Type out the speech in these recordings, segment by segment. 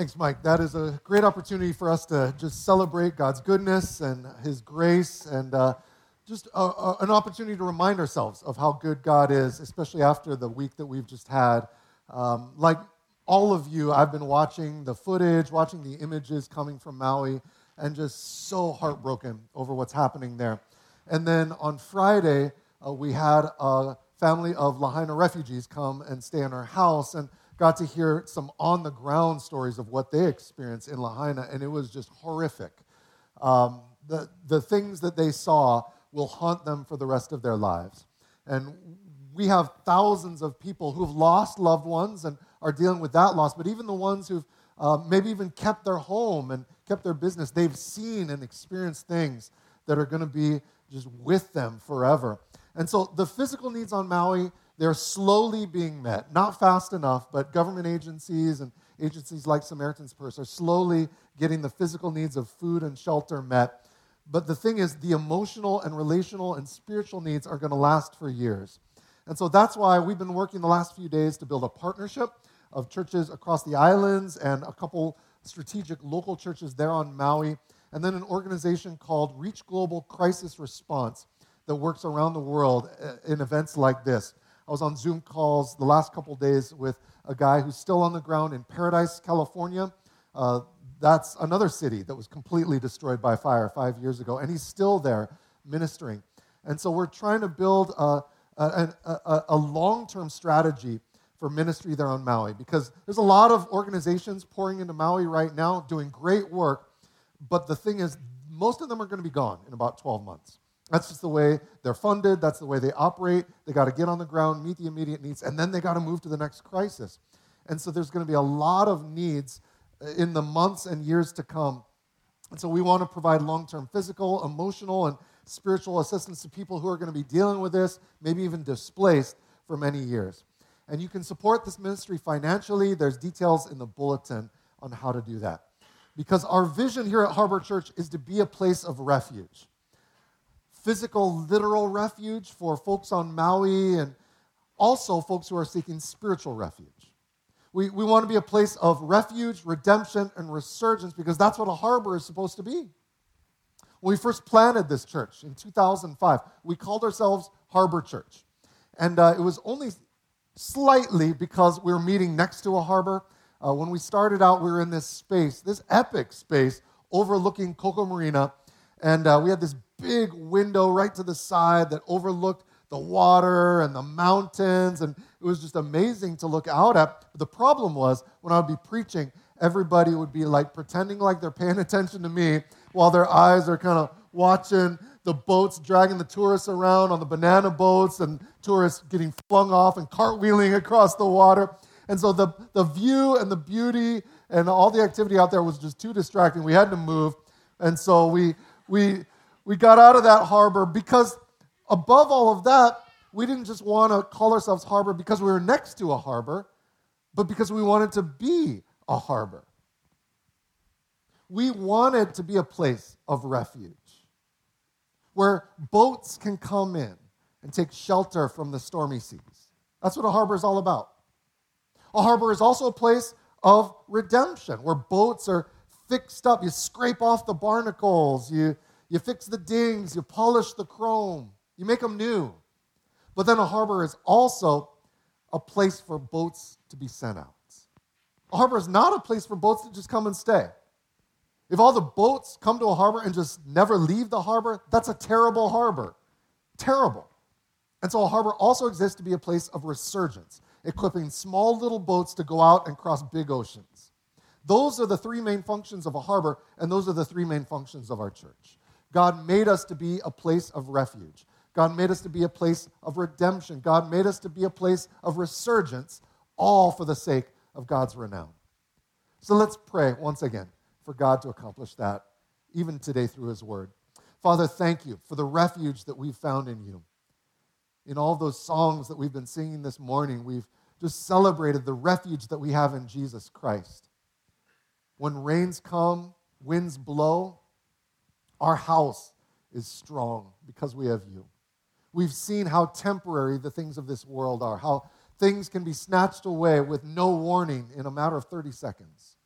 Thanks, Mike. That is a great opportunity for us to just celebrate God's goodness and His grace, and uh, just a, a, an opportunity to remind ourselves of how good God is, especially after the week that we've just had. Um, like all of you, I've been watching the footage, watching the images coming from Maui, and just so heartbroken over what's happening there. And then on Friday, uh, we had a family of Lahaina refugees come and stay in our house. And got to hear some on the ground stories of what they experienced in Lahaina, and it was just horrific. Um, the, the things that they saw will haunt them for the rest of their lives. And we have thousands of people who've lost loved ones and are dealing with that loss, but even the ones who've uh, maybe even kept their home and kept their business, they've seen and experienced things that are going to be just with them forever. And so the physical needs on Maui they're slowly being met, not fast enough, but government agencies and agencies like Samaritan's Purse are slowly getting the physical needs of food and shelter met. But the thing is, the emotional and relational and spiritual needs are going to last for years. And so that's why we've been working the last few days to build a partnership of churches across the islands and a couple strategic local churches there on Maui, and then an organization called Reach Global Crisis Response that works around the world uh, in events like this. I was on Zoom calls the last couple days with a guy who's still on the ground in Paradise, California. Uh, that's another city that was completely destroyed by fire five years ago, and he's still there ministering. And so we're trying to build a, a, a, a long term strategy for ministry there on Maui because there's a lot of organizations pouring into Maui right now doing great work, but the thing is, most of them are going to be gone in about 12 months. That's just the way they're funded. That's the way they operate. They got to get on the ground, meet the immediate needs, and then they got to move to the next crisis. And so there's going to be a lot of needs uh, in the months and years to come. And so we want to provide long term physical, emotional, and spiritual assistance to people who are going to be dealing with this, maybe even displaced for many years. And you can support this ministry financially. There's details in the bulletin on how to do that. Because our vision here at Harbor Church is to be a place of refuge physical, literal refuge for folks on Maui and also folks who are seeking spiritual refuge. We, we want to be a place of refuge, redemption, and resurgence because that's what a harbor is supposed to be. When we first planted this church in 2005, we called ourselves Harbor Church. And uh, it was only slightly because we were meeting next to a harbor. Uh, when we started out, we were in this space, this epic space overlooking Koko Marina. And uh, we had this big window right to the side that overlooked the water and the mountains, and it was just amazing to look out at. The problem was when I would be preaching, everybody would be like pretending like they're paying attention to me while their eyes are kind of watching the boats dragging the tourists around on the banana boats and tourists getting flung off and cartwheeling across the water. And so the, the view and the beauty and all the activity out there was just too distracting. We had to move. And so we, we we got out of that harbor because, above all of that, we didn't just want to call ourselves harbor because we were next to a harbor, but because we wanted to be a harbor. We wanted to be a place of refuge where boats can come in and take shelter from the stormy seas. That's what a harbor is all about. A harbor is also a place of redemption where boats are fixed up. You scrape off the barnacles, you you fix the dings, you polish the chrome, you make them new. But then a harbor is also a place for boats to be sent out. A harbor is not a place for boats to just come and stay. If all the boats come to a harbor and just never leave the harbor, that's a terrible harbor. Terrible. And so a harbor also exists to be a place of resurgence, equipping small little boats to go out and cross big oceans. Those are the three main functions of a harbor, and those are the three main functions of our church. God made us to be a place of refuge. God made us to be a place of redemption. God made us to be a place of resurgence, all for the sake of God's renown. So let's pray once again for God to accomplish that, even today through His Word. Father, thank you for the refuge that we've found in you. In all those songs that we've been singing this morning, we've just celebrated the refuge that we have in Jesus Christ. When rains come, winds blow, our house is strong because we have you. We've seen how temporary the things of this world are, how things can be snatched away with no warning in a matter of 30 seconds.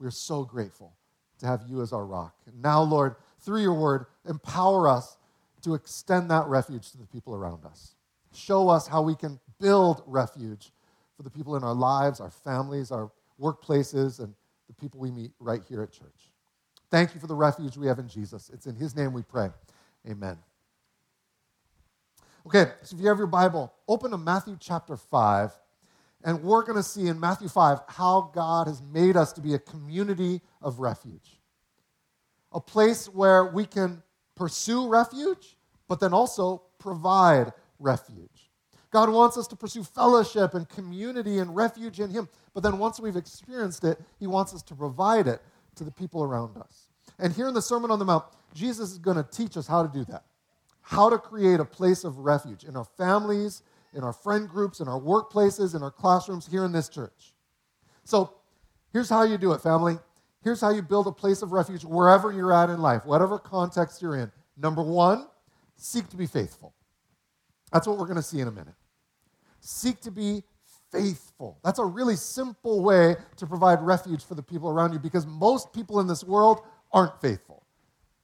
We are so grateful to have you as our rock. And now, Lord, through your word, empower us to extend that refuge to the people around us. Show us how we can build refuge for the people in our lives, our families, our workplaces, and the people we meet right here at church. Thank you for the refuge we have in Jesus. It's in his name we pray. Amen. Okay, so if you have your Bible, open to Matthew chapter 5. And we're going to see in Matthew 5 how God has made us to be a community of refuge. A place where we can pursue refuge, but then also provide refuge. God wants us to pursue fellowship and community and refuge in Him. But then once we've experienced it, He wants us to provide it to the people around us. And here in the Sermon on the Mount, Jesus is going to teach us how to do that. How to create a place of refuge in our families, in our friend groups, in our workplaces, in our classrooms, here in this church. So here's how you do it, family. Here's how you build a place of refuge wherever you're at in life, whatever context you're in. Number one, seek to be faithful. That's what we're going to see in a minute seek to be faithful. That's a really simple way to provide refuge for the people around you because most people in this world aren't faithful.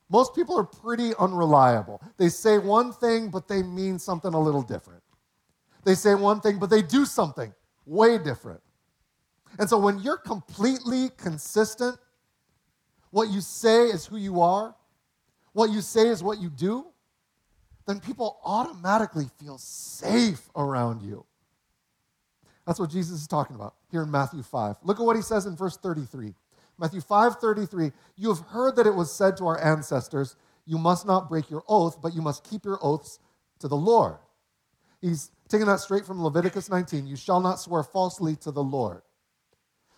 Most people are pretty unreliable. They say one thing, but they mean something a little different. They say one thing, but they do something way different. And so when you're completely consistent, what you say is who you are, what you say is what you do, then people automatically feel safe around you. That's what Jesus is talking about here in Matthew 5. Look at what he says in verse 33. Matthew 5 33. You have heard that it was said to our ancestors, You must not break your oath, but you must keep your oaths to the Lord. He's taking that straight from Leviticus 19. You shall not swear falsely to the Lord.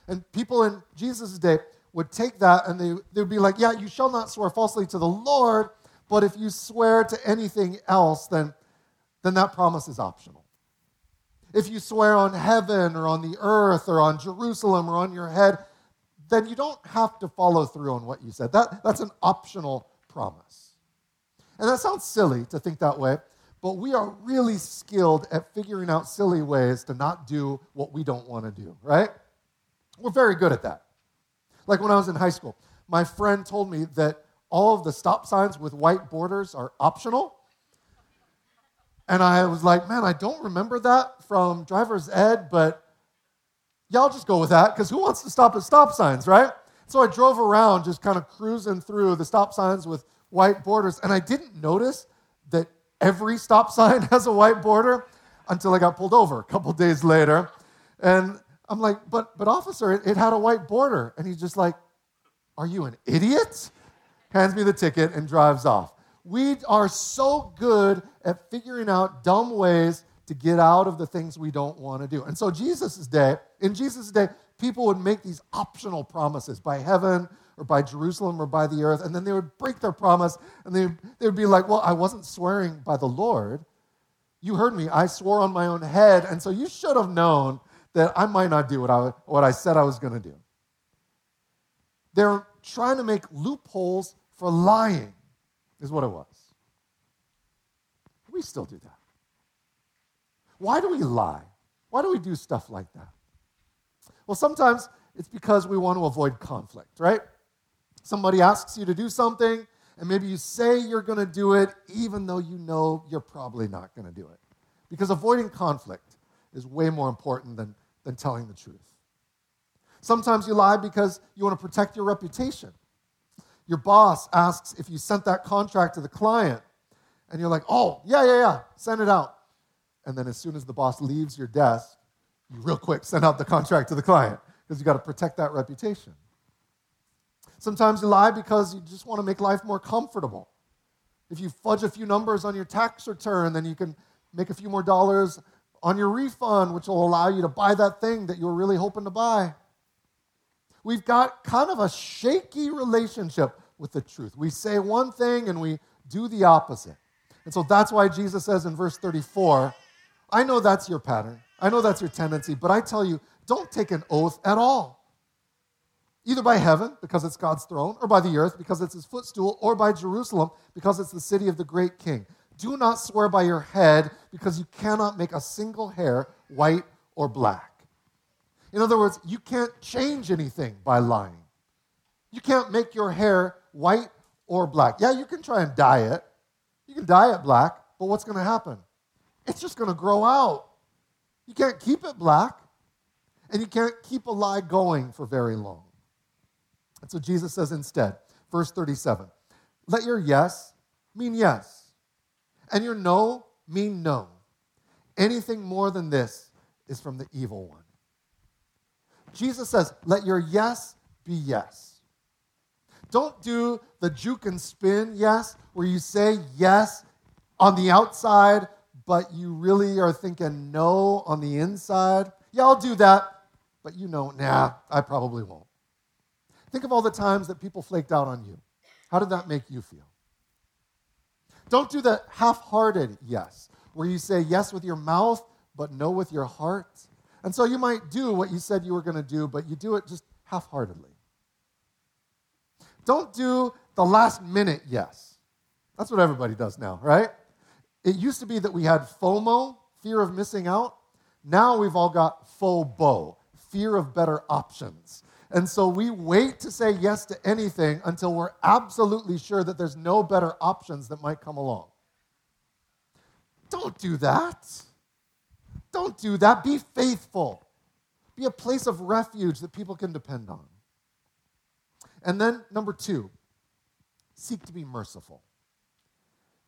And people in Jesus' day would take that and they, they would be like, Yeah, you shall not swear falsely to the Lord, but if you swear to anything else, then, then that promise is optional. If you swear on heaven or on the earth or on Jerusalem or on your head, then you don't have to follow through on what you said. That, that's an optional promise. And that sounds silly to think that way, but we are really skilled at figuring out silly ways to not do what we don't want to do, right? We're very good at that. Like when I was in high school, my friend told me that all of the stop signs with white borders are optional. And I was like, man, I don't remember that from driver's ed, but y'all just go with that because who wants to stop at stop signs, right? So I drove around just kind of cruising through the stop signs with white borders, and I didn't notice that every stop sign has a white border until I got pulled over a couple days later. And I'm like, but, but officer, it, it had a white border. And he's just like, are you an idiot? Hands me the ticket and drives off. We are so good at figuring out dumb ways to get out of the things we don't want to do. And so Jesus' day, in Jesus' day, people would make these optional promises by heaven or by Jerusalem or by the earth, and then they would break their promise and they, they would be like, Well, I wasn't swearing by the Lord. You heard me. I swore on my own head, and so you should have known that I might not do what I, what I said I was going to do. They're trying to make loopholes for lying is what it was. We still do that. Why do we lie? Why do we do stuff like that? Well, sometimes it's because we want to avoid conflict, right? Somebody asks you to do something, and maybe you say you're going to do it, even though you know you're probably not going to do it. Because avoiding conflict is way more important than, than telling the truth. Sometimes you lie because you want to protect your reputation. Your boss asks if you sent that contract to the client, and you're like, oh, yeah, yeah, yeah, send it out. And then as soon as the boss leaves your desk, you real quick send out the contract to the client because you got to protect that reputation. Sometimes you lie because you just want to make life more comfortable. If you fudge a few numbers on your tax return, then you can make a few more dollars on your refund, which will allow you to buy that thing that you were really hoping to buy we've got kind of a shaky relationship with the truth. We say one thing and we do the opposite. And so that's why Jesus says in verse 34 I know that's your pattern, I know that's your tendency, but I tell you, don't take an oath at all. Either by heaven, because it's God's throne, or by the earth, because it's his footstool, or by Jerusalem, because it's the city of the great king. Do not swear by your head, because you cannot make a single hair white or black. In other words, you can't change anything by lying. You can't make your hair white or black. Yeah, you can try and dye it. You can dye it black, but what's going to happen? It's just going to grow out. You can't keep it black, and you can't keep a lie going for very long. And so Jesus says instead, verse 37 let your yes mean yes, and your no mean no. Anything more than this is from the evil one. Jesus says, let your yes be yes. Don't do the juke and spin yes, where you say yes on the outside, but you really are thinking no on the inside. Yeah, I'll do that, but you know, nah, I probably won't. Think of all the times that people flaked out on you. How did that make you feel? Don't do the half hearted yes, where you say yes with your mouth, but no with your heart. And so you might do what you said you were going to do, but you do it just half heartedly. Don't do the last minute yes. That's what everybody does now, right? It used to be that we had FOMO, fear of missing out. Now we've all got FOBO, fear of better options. And so we wait to say yes to anything until we're absolutely sure that there's no better options that might come along. Don't do that. Don't do that. Be faithful. Be a place of refuge that people can depend on. And then, number two, seek to be merciful.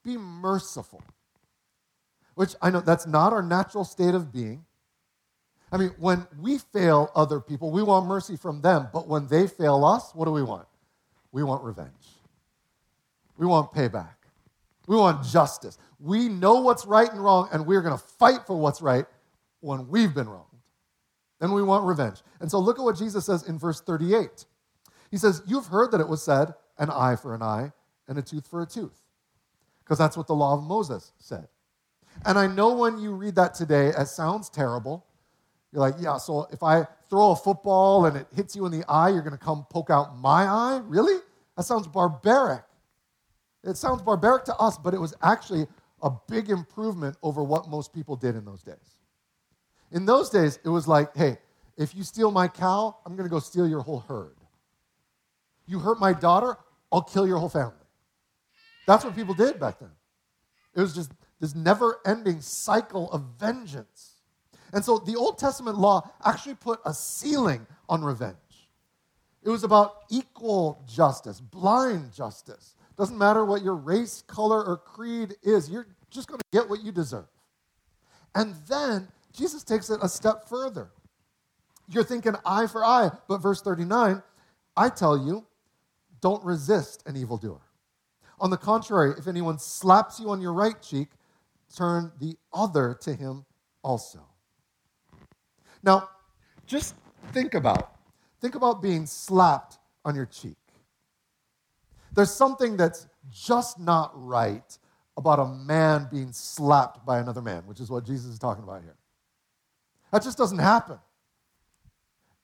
Be merciful. Which I know that's not our natural state of being. I mean, when we fail other people, we want mercy from them. But when they fail us, what do we want? We want revenge. We want payback. We want justice. We know what's right and wrong, and we're going to fight for what's right when we've been wronged. Then we want revenge. And so look at what Jesus says in verse 38. He says, You've heard that it was said, an eye for an eye and a tooth for a tooth. Because that's what the law of Moses said. And I know when you read that today, it sounds terrible. You're like, yeah, so if I throw a football and it hits you in the eye, you're going to come poke out my eye? Really? That sounds barbaric. It sounds barbaric to us, but it was actually a big improvement over what most people did in those days. In those days, it was like, hey, if you steal my cow, I'm going to go steal your whole herd. You hurt my daughter, I'll kill your whole family. That's what people did back then. It was just this never ending cycle of vengeance. And so the Old Testament law actually put a ceiling on revenge. It was about equal justice, blind justice. Doesn't matter what your race, color, or creed is, you're just going to get what you deserve. And then Jesus takes it a step further. You're thinking eye for eye, but verse 39, I tell you, don't resist an evildoer. On the contrary, if anyone slaps you on your right cheek, turn the other to him also. Now, just think about think about being slapped on your cheek. There's something that's just not right about a man being slapped by another man, which is what Jesus is talking about here. That just doesn't happen.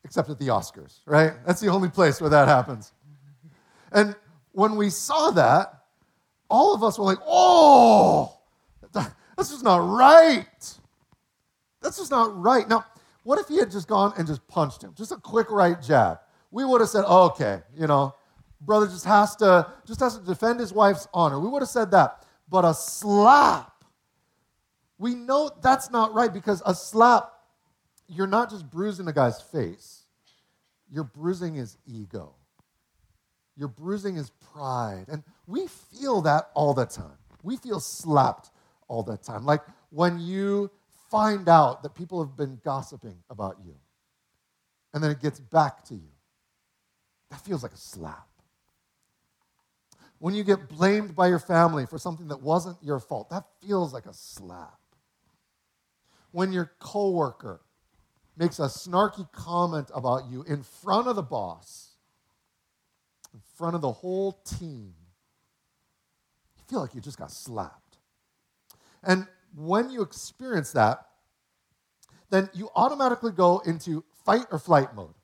Except at the Oscars, right? That's the only place where that happens. And when we saw that, all of us were like, oh, that's just not right. That's just not right. Now, what if he had just gone and just punched him? Just a quick right jab. We would have said, oh, okay, you know, brother just has to just has to defend his wife's honor. We would have said that. But a slap, we know that's not right because a slap, you're not just bruising a guy's face, you're bruising his ego. You're bruising his pride. And we feel that all the time. We feel slapped all the time. Like when you find out that people have been gossiping about you, and then it gets back to you. That feels like a slap. When you get blamed by your family for something that wasn't your fault, that feels like a slap. When your coworker makes a snarky comment about you in front of the boss, in front of the whole team, you feel like you just got slapped. And when you experience that, then you automatically go into fight or flight mode.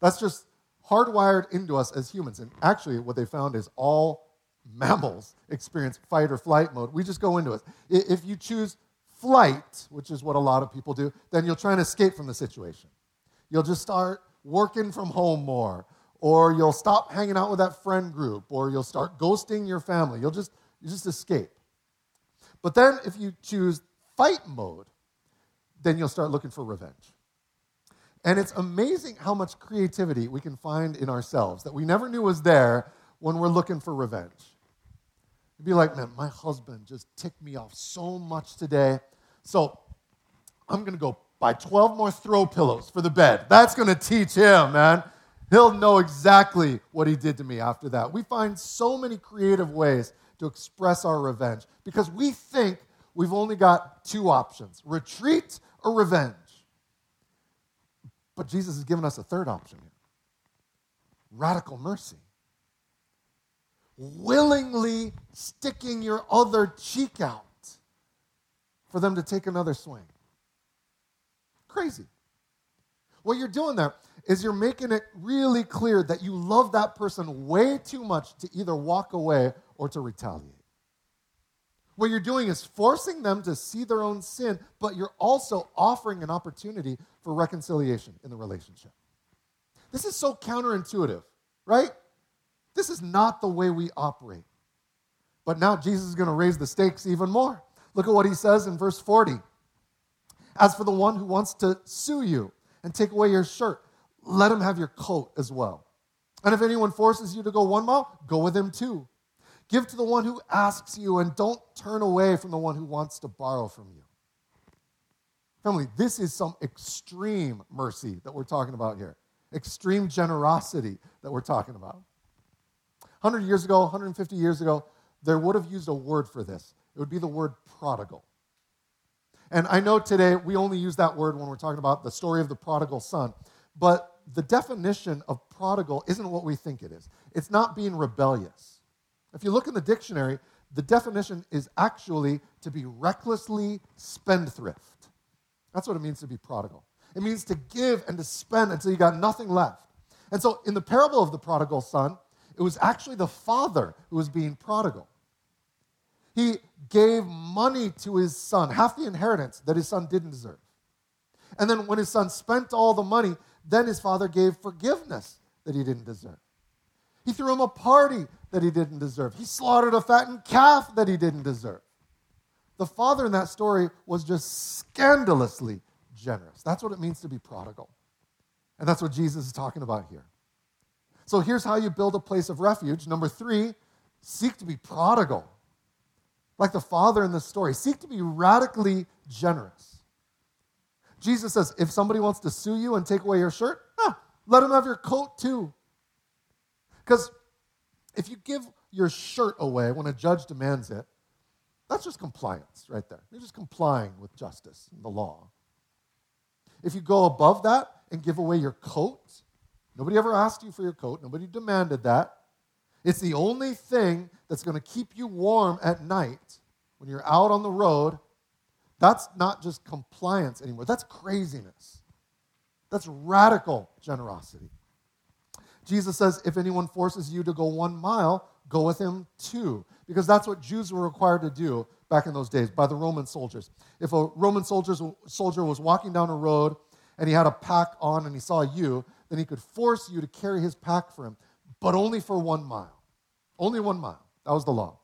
That's just hardwired into us as humans. And actually, what they found is all mammals experience fight or flight mode. We just go into it. If you choose flight, which is what a lot of people do, then you'll try and escape from the situation. You'll just start working from home more, or you'll stop hanging out with that friend group, or you'll start ghosting your family. You'll just, you just escape. But then if you choose fight mode, then you'll start looking for revenge. And it's amazing how much creativity we can find in ourselves that we never knew was there when we're looking for revenge. You'd be like, man, my husband just ticked me off so much today. So I'm going to go buy 12 more throw pillows for the bed. That's going to teach him, man. He'll know exactly what he did to me after that. We find so many creative ways to express our revenge because we think we've only got two options retreat or revenge. But Jesus has given us a third option here radical mercy. Willingly sticking your other cheek out for them to take another swing. Crazy. What you're doing there is you're making it really clear that you love that person way too much to either walk away or to retaliate. What you're doing is forcing them to see their own sin, but you're also offering an opportunity for reconciliation in the relationship. This is so counterintuitive, right? This is not the way we operate. But now Jesus is going to raise the stakes even more. Look at what he says in verse 40. As for the one who wants to sue you and take away your shirt, let him have your coat as well. And if anyone forces you to go one mile, go with him two. Give to the one who asks you, and don't turn away from the one who wants to borrow from you. Family, this is some extreme mercy that we're talking about here, extreme generosity that we're talking about. 100 years ago, 150 years ago, there would have used a word for this. It would be the word prodigal. And I know today we only use that word when we're talking about the story of the prodigal son, but the definition of prodigal isn't what we think it is. It's not being rebellious. If you look in the dictionary, the definition is actually to be recklessly spendthrift. That's what it means to be prodigal. It means to give and to spend until you got nothing left. And so, in the parable of the prodigal son, it was actually the father who was being prodigal. He gave money to his son, half the inheritance that his son didn't deserve. And then, when his son spent all the money, then his father gave forgiveness that he didn't deserve. He threw him a party that he didn't deserve. He slaughtered a fattened calf that he didn't deserve. The father in that story was just scandalously generous. That's what it means to be prodigal. And that's what Jesus is talking about here. So here's how you build a place of refuge. Number three, seek to be prodigal. Like the father in the story, seek to be radically generous. Jesus says, if somebody wants to sue you and take away your shirt, ah, let him have your coat too. Because if you give your shirt away when a judge demands it, that's just compliance right there. You're just complying with justice and the law. If you go above that and give away your coat, nobody ever asked you for your coat, nobody demanded that. It's the only thing that's going to keep you warm at night when you're out on the road that's not just compliance anymore, that's craziness. That's radical generosity. Jesus says, if anyone forces you to go one mile, go with him two. Because that's what Jews were required to do back in those days by the Roman soldiers. If a Roman soldier was walking down a road and he had a pack on and he saw you, then he could force you to carry his pack for him, but only for one mile. Only one mile. That was the law.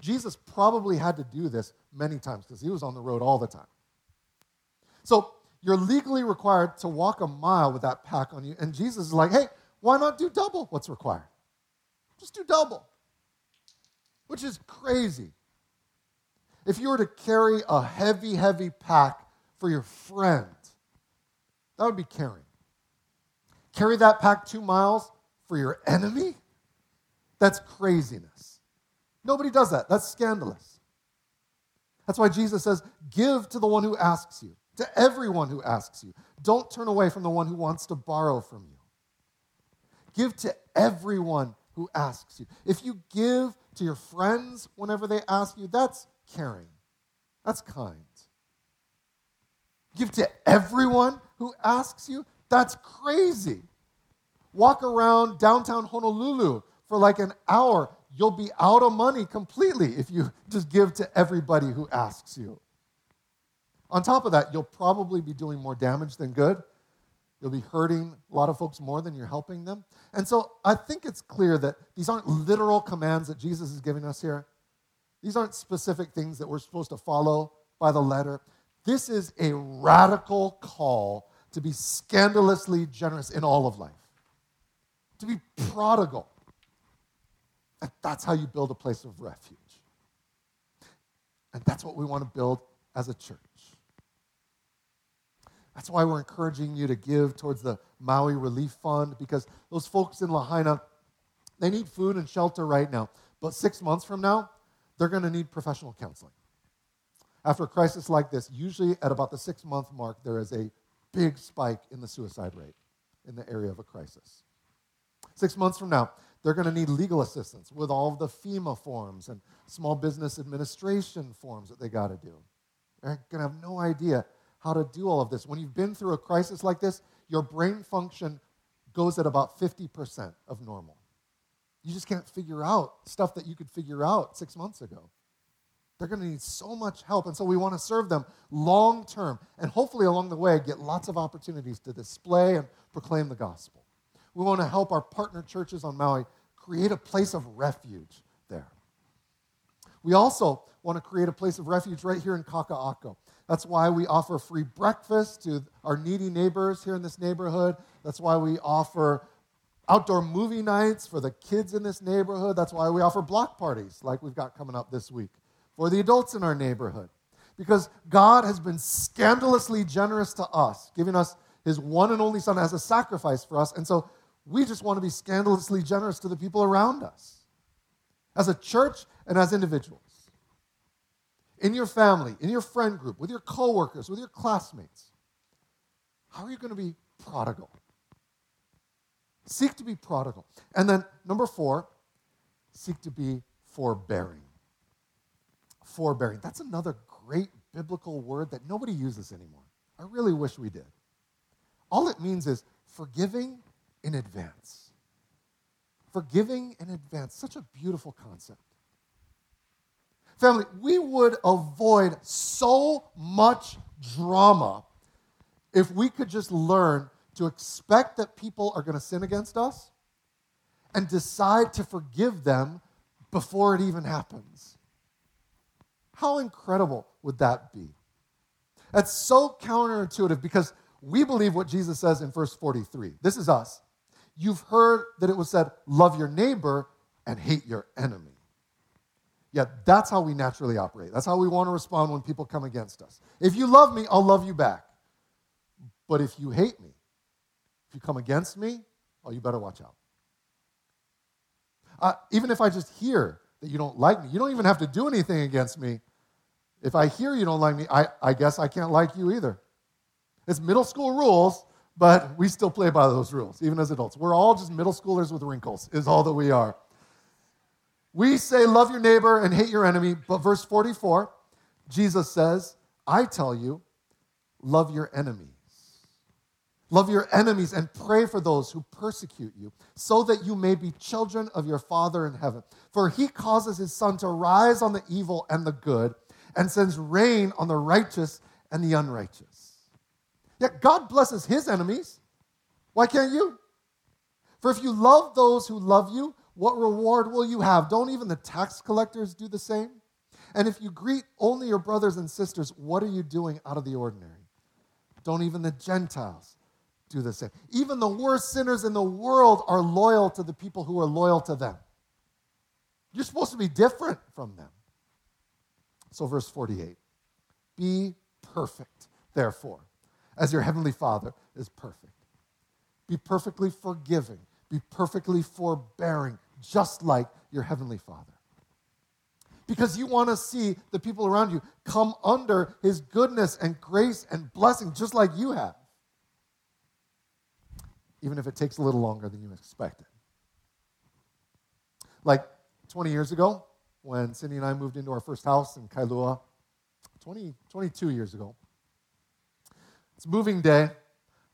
Jesus probably had to do this many times because he was on the road all the time. So you're legally required to walk a mile with that pack on you. And Jesus is like, hey, why not do double what's required? Just do double, which is crazy. If you were to carry a heavy, heavy pack for your friend, that would be carrying. Carry that pack two miles for your enemy? That's craziness. Nobody does that. That's scandalous. That's why Jesus says, Give to the one who asks you, to everyone who asks you. Don't turn away from the one who wants to borrow from you. Give to everyone who asks you. If you give to your friends whenever they ask you, that's caring, that's kind. Give to everyone who asks you, that's crazy. Walk around downtown Honolulu for like an hour you'll be out of money completely if you just give to everybody who asks you. On top of that, you'll probably be doing more damage than good. You'll be hurting a lot of folks more than you're helping them. And so I think it's clear that these aren't literal commands that Jesus is giving us here. These aren't specific things that we're supposed to follow by the letter. This is a radical call to be scandalously generous in all of life, to be prodigal. And that's how you build a place of refuge. And that's what we want to build as a church. That's why we're encouraging you to give towards the Maui Relief Fund because those folks in Lahaina, they need food and shelter right now. But six months from now, they're going to need professional counseling. After a crisis like this, usually at about the six month mark, there is a big spike in the suicide rate in the area of a crisis. Six months from now, they're going to need legal assistance with all of the FEMA forms and small business administration forms that they got to do. They're going to have no idea how to do all of this. When you've been through a crisis like this, your brain function goes at about 50% of normal. You just can't figure out stuff that you could figure out six months ago. They're going to need so much help. And so we want to serve them long term and hopefully along the way get lots of opportunities to display and proclaim the gospel. We want to help our partner churches on Maui create a place of refuge there. We also want to create a place of refuge right here in Kaka'ako. That's why we offer free breakfast to our needy neighbors here in this neighborhood. That's why we offer outdoor movie nights for the kids in this neighborhood. That's why we offer block parties like we've got coming up this week for the adults in our neighborhood. Because God has been scandalously generous to us, giving us his one and only son as a sacrifice for us. And so we just want to be scandalously generous to the people around us as a church and as individuals in your family, in your friend group, with your coworkers, with your classmates? How are you going to be prodigal? Seek to be prodigal. And then, number four, seek to be forbearing. Forbearing. That's another great biblical word that nobody uses anymore. I really wish we did. All it means is forgiving in advance. Forgiving in advance. Such a beautiful concept. Family, we would avoid so much drama if we could just learn to expect that people are going to sin against us and decide to forgive them before it even happens. How incredible would that be? That's so counterintuitive because we believe what Jesus says in verse 43. This is us. You've heard that it was said, Love your neighbor and hate your enemy. Yeah, that's how we naturally operate. That's how we want to respond when people come against us. If you love me, I'll love you back. But if you hate me, if you come against me, oh, you better watch out. Uh, even if I just hear that you don't like me, you don't even have to do anything against me. If I hear you don't like me, I, I guess I can't like you either. It's middle school rules, but we still play by those rules, even as adults. We're all just middle schoolers with wrinkles, is all that we are. We say, love your neighbor and hate your enemy. But verse 44, Jesus says, I tell you, love your enemies. Love your enemies and pray for those who persecute you, so that you may be children of your Father in heaven. For he causes his sun to rise on the evil and the good, and sends rain on the righteous and the unrighteous. Yet God blesses his enemies. Why can't you? For if you love those who love you, what reward will you have? Don't even the tax collectors do the same? And if you greet only your brothers and sisters, what are you doing out of the ordinary? Don't even the Gentiles do the same. Even the worst sinners in the world are loyal to the people who are loyal to them. You're supposed to be different from them. So, verse 48 Be perfect, therefore, as your heavenly Father is perfect. Be perfectly forgiving, be perfectly forbearing, just like your Heavenly Father. Because you want to see the people around you come under His goodness and grace and blessing, just like you have. Even if it takes a little longer than you expected. Like 20 years ago, when Cindy and I moved into our first house in Kailua, 20, 22 years ago. It's moving day.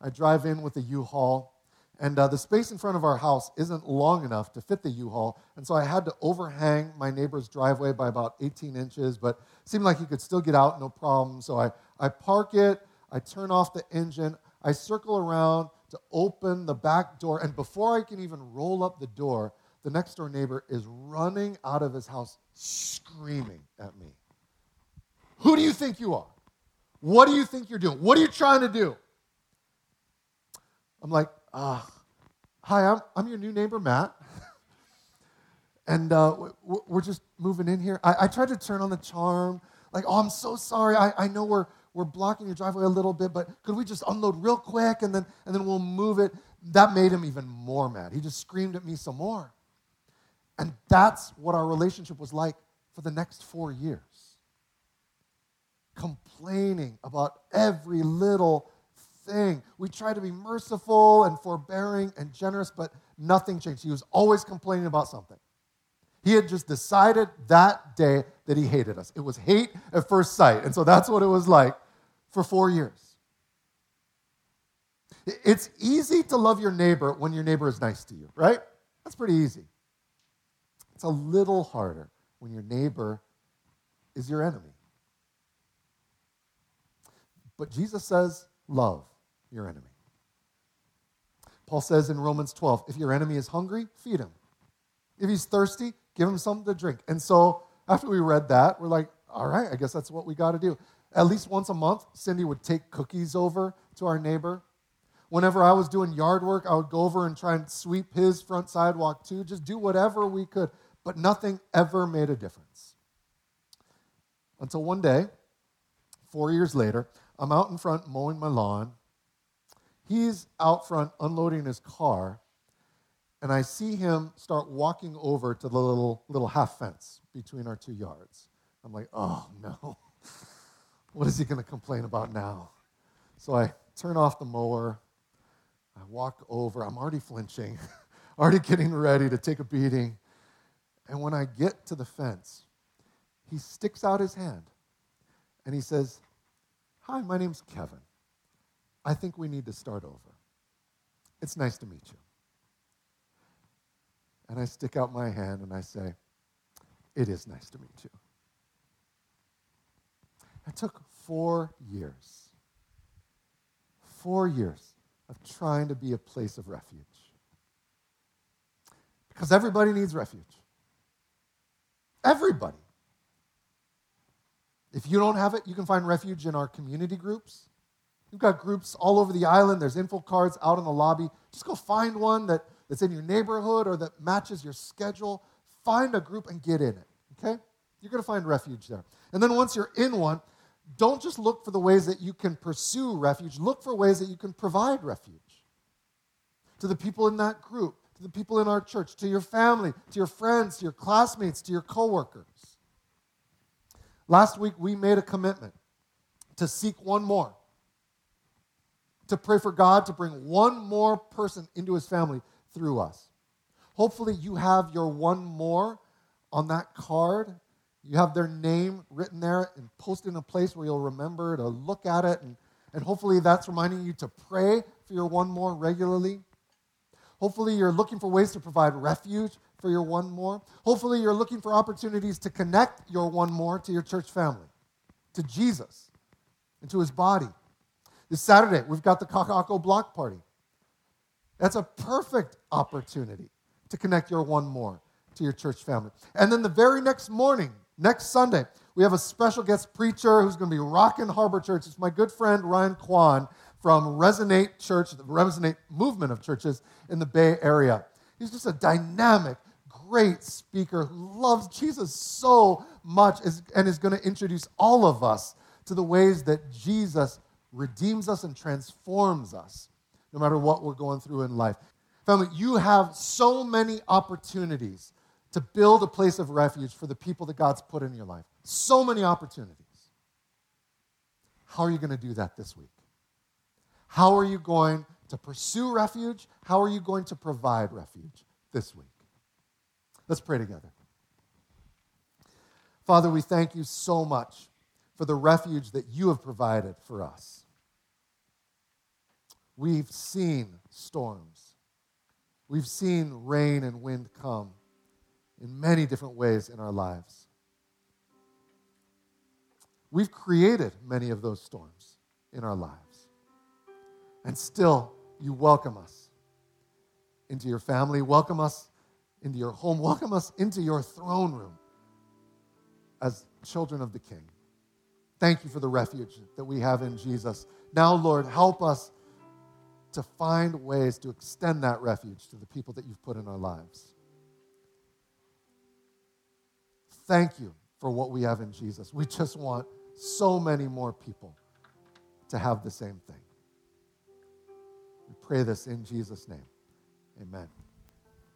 I drive in with a U-Haul and uh, the space in front of our house isn't long enough to fit the U-Haul, and so I had to overhang my neighbor's driveway by about 18 inches, but seemed like he could still get out, no problem. So I, I park it, I turn off the engine, I circle around to open the back door. And before I can even roll up the door, the next door neighbor is running out of his house screaming at me. Who do you think you are? What do you think you're doing? What are you trying to do? I'm like, uh, hi, I'm, I'm your new neighbor, Matt. and uh, we're just moving in here. I, I tried to turn on the charm, like, oh, I'm so sorry. I, I know we're, we're blocking your driveway a little bit, but could we just unload real quick and then, and then we'll move it? That made him even more mad. He just screamed at me some more. And that's what our relationship was like for the next four years. Complaining about every little thing. We tried to be merciful and forbearing and generous, but nothing changed. He was always complaining about something. He had just decided that day that he hated us. It was hate at first sight. And so that's what it was like for four years. It's easy to love your neighbor when your neighbor is nice to you, right? That's pretty easy. It's a little harder when your neighbor is your enemy. But Jesus says, love your enemy. Paul says in Romans 12, if your enemy is hungry, feed him. If he's thirsty, give him something to drink. And so after we read that, we're like, all right, I guess that's what we got to do. At least once a month, Cindy would take cookies over to our neighbor. Whenever I was doing yard work, I would go over and try and sweep his front sidewalk too, just do whatever we could. But nothing ever made a difference. Until one day, four years later, I'm out in front mowing my lawn. He's out front unloading his car, and I see him start walking over to the little, little half fence between our two yards. I'm like, oh no, what is he going to complain about now? So I turn off the mower, I walk over, I'm already flinching, already getting ready to take a beating. And when I get to the fence, he sticks out his hand and he says, Hi, my name's Kevin. I think we need to start over. It's nice to meet you. And I stick out my hand and I say, It is nice to meet you. It took four years, four years of trying to be a place of refuge. Because everybody needs refuge. Everybody. If you don't have it, you can find refuge in our community groups. We've got groups all over the island. There's info cards out in the lobby. Just go find one that, that's in your neighborhood or that matches your schedule. Find a group and get in it, okay? You're going to find refuge there. And then once you're in one, don't just look for the ways that you can pursue refuge, look for ways that you can provide refuge to the people in that group, to the people in our church, to your family, to your friends, to your classmates, to your coworkers. Last week, we made a commitment to seek one more to pray for God to bring one more person into his family through us. Hopefully, you have your one more on that card. You have their name written there and posted in a place where you'll remember to look at it. And, and hopefully, that's reminding you to pray for your one more regularly. Hopefully, you're looking for ways to provide refuge for your one more. Hopefully, you're looking for opportunities to connect your one more to your church family, to Jesus, and to his body. This Saturday, we've got the Kaka'ako Block Party. That's a perfect opportunity to connect your one more to your church family. And then the very next morning, next Sunday, we have a special guest preacher who's going to be rocking Harbor Church. It's my good friend Ryan Kwan from Resonate Church, the Resonate movement of churches in the Bay Area. He's just a dynamic, great speaker who loves Jesus so much and is going to introduce all of us to the ways that Jesus redeems us and transforms us no matter what we're going through in life. Family, you have so many opportunities to build a place of refuge for the people that God's put in your life. So many opportunities. How are you going to do that this week? How are you going to pursue refuge? How are you going to provide refuge this week? Let's pray together. Father, we thank you so much for the refuge that you have provided for us. We've seen storms. We've seen rain and wind come in many different ways in our lives. We've created many of those storms in our lives. And still, you welcome us into your family, welcome us into your home, welcome us into your throne room as children of the King. Thank you for the refuge that we have in Jesus. Now, Lord, help us to find ways to extend that refuge to the people that you've put in our lives. Thank you for what we have in Jesus. We just want so many more people to have the same thing. We pray this in Jesus' name. Amen.